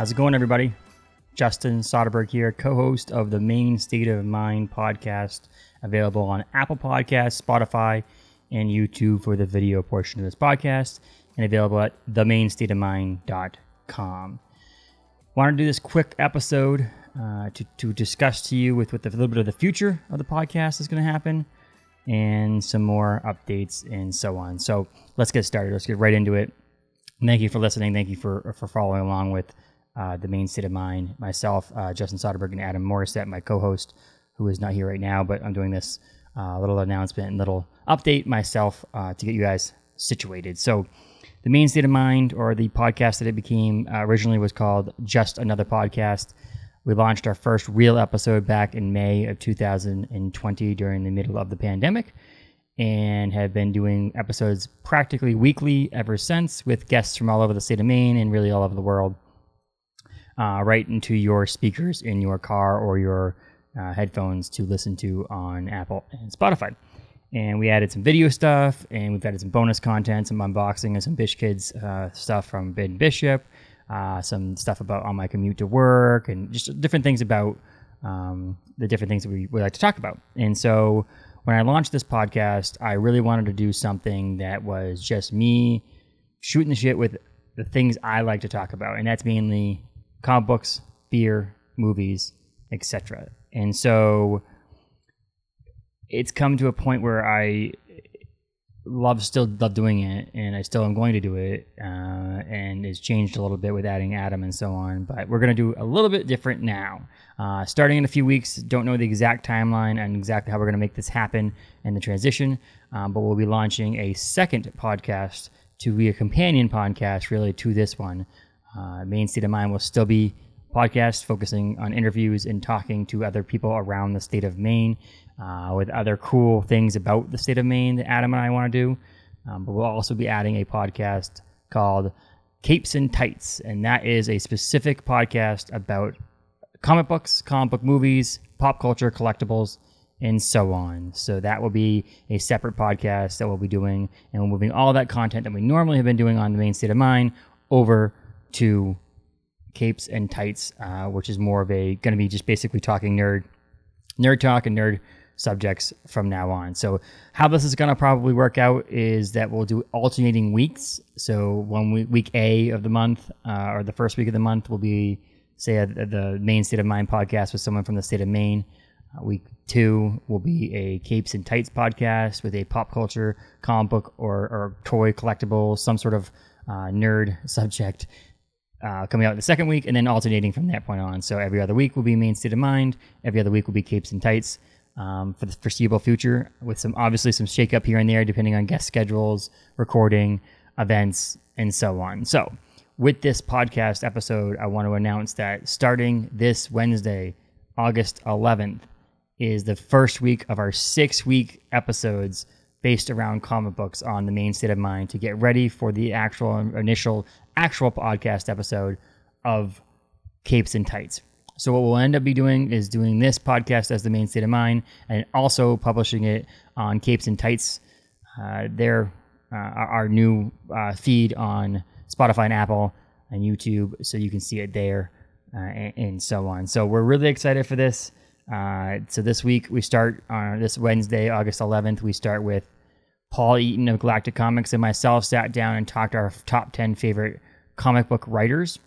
How's it going, everybody? Justin Soderberg here, co host of the Maine State of Mind podcast, available on Apple Podcasts, Spotify, and YouTube for the video portion of this podcast, and available at themainestateofmind.com. Want to do this quick episode uh, to, to discuss to you with, with a little bit of the future of the podcast is going to happen and some more updates and so on. So let's get started. Let's get right into it. Thank you for listening. Thank you for, for following along with uh, the Maine state of mind. Myself, uh, Justin Soderberg, and Adam Morissette, my co-host, who is not here right now, but I'm doing this uh, little announcement and little update myself uh, to get you guys situated. So, the Maine state of mind, or the podcast that it became uh, originally, was called Just Another Podcast. We launched our first real episode back in May of 2020 during the middle of the pandemic and have been doing episodes practically weekly ever since with guests from all over the state of Maine and really all over the world uh, right into your speakers in your car or your uh, headphones to listen to on Apple and Spotify. And we added some video stuff, and we've added some bonus content, some unboxing, and some Bish Kids uh, stuff from Ben Bishop, uh, some stuff about on my commute to work, and just different things about um, the different things that we would like to talk about. And so when I launched this podcast, I really wanted to do something that was just me shooting the shit with the things I like to talk about, and that's mainly comic books, beer, movies, etc. And so it's come to a point where I love still love doing it, and I still am going to do it. Uh, and it's changed a little bit with adding Adam and so on. But we're going to do a little bit different now. Uh, starting in a few weeks, don't know the exact timeline and exactly how we're going to make this happen and the transition. Um, but we'll be launching a second podcast to be a companion podcast, really, to this one. Uh, Maine State of Mind will still be podcast focusing on interviews and talking to other people around the state of Maine uh, with other cool things about the state of Maine that Adam and I want to do. Um, but we'll also be adding a podcast called Capes and Tights, and that is a specific podcast about comic books, comic book movies, pop culture, collectibles, and so on. So that will be a separate podcast that we'll be doing, and we're moving all that content that we normally have been doing on the Maine State of Mind over to capes and tights, uh, which is more of a going to be just basically talking nerd, nerd talk and nerd subjects from now on. So how this is going to probably work out is that we'll do alternating weeks. So one week, week A of the month uh, or the first week of the month will be say a, the Maine State of Mind podcast with someone from the state of Maine. Uh, week two will be a Capes and Tights podcast with a pop culture, comic book, or, or toy collectible, some sort of uh, nerd subject uh, coming out in the second week and then alternating from that point on. So every other week will be Maine State of Mind. Every other week will be Capes and Tights um, for the foreseeable future, with some obviously some shakeup here and there depending on guest schedules, recording, events, and so on. So with this podcast episode, I want to announce that starting this Wednesday, August 11th, is the first week of our six week episodes based around comic books on the Maine State of Mind to get ready for the actual initial actual podcast episode of Capes and Tights. So what we'll end up be doing is doing this podcast as the Maine State of Mind, and also publishing it on Capes and Tights, uh, their uh, our new uh, feed on Spotify and Apple and YouTube, so you can see it there, uh, and, and, so on. So we're really excited for this. Uh, so this week we start on this Wednesday, August 11th. We start with Paul Eaton of Galactic Comics and myself sat down and talked our top 10 favorite comic book writers.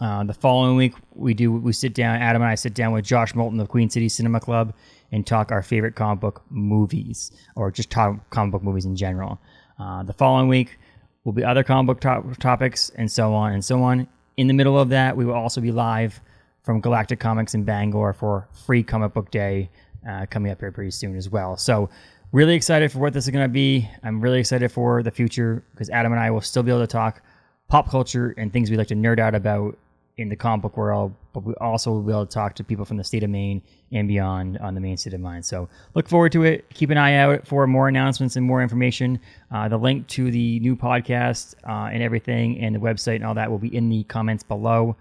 Uh, the following week, we do we sit down. Adam and I sit down with Josh Moulton of Queen City Cinema Club and talk our favorite comic book movies, or just talk comic book movies in general. Uh, the following week will be other comic book to- topics, and so on and so on. In the middle of that, we will also be live from Galactic Comics in Bangor for Free Comic Book Day uh, coming up here pretty soon as well. So really excited for what this is going to be. I'm really excited for the future because Adam and I will still be able to talk pop culture and things we like to nerd out about in the comic book world, but we also will talk to people from the state of Maine and beyond on the Maine State of Mind. So look forward to it. Keep an eye out for more announcements and more information. Uh, the link to the new podcast uh, and everything and the website and all that will be in the comments below.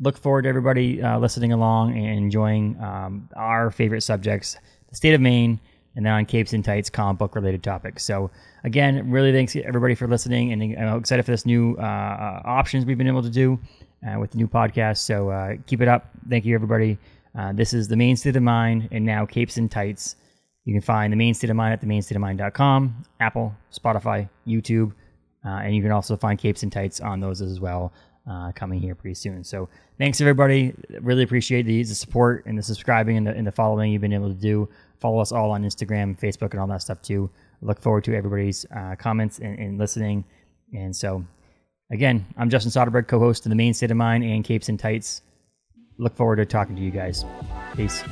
Look forward to everybody uh, listening along and enjoying um, our favorite subjects, the state of Maine, and then on Capes and Tights comic book related topics. So again, really thanks everybody for listening, and I'm excited for this new uh, uh, options we've been able to do uh, with the new podcast. So uh, keep it up. Thank you, everybody. Uh, this is the Maine State of Mind, and now Capes and Tights. You can find the Maine State of Mind at themainestateofmind.com, Apple, Spotify, YouTube, uh, and you can also find Capes and Tights on those as well. Coming here pretty soon. So thanks everybody. Really appreciate the, the support and the subscribing and the, and the following you've been able to do. Follow us all on Instagram, Facebook, and all that stuff too. look forward to everybody's uh, comments and, and, listening. And so, again, I'm Justin Soderberg, co host of The Maine State of Mind and Capes and Tights. Look forward to talking to you guys. Peace.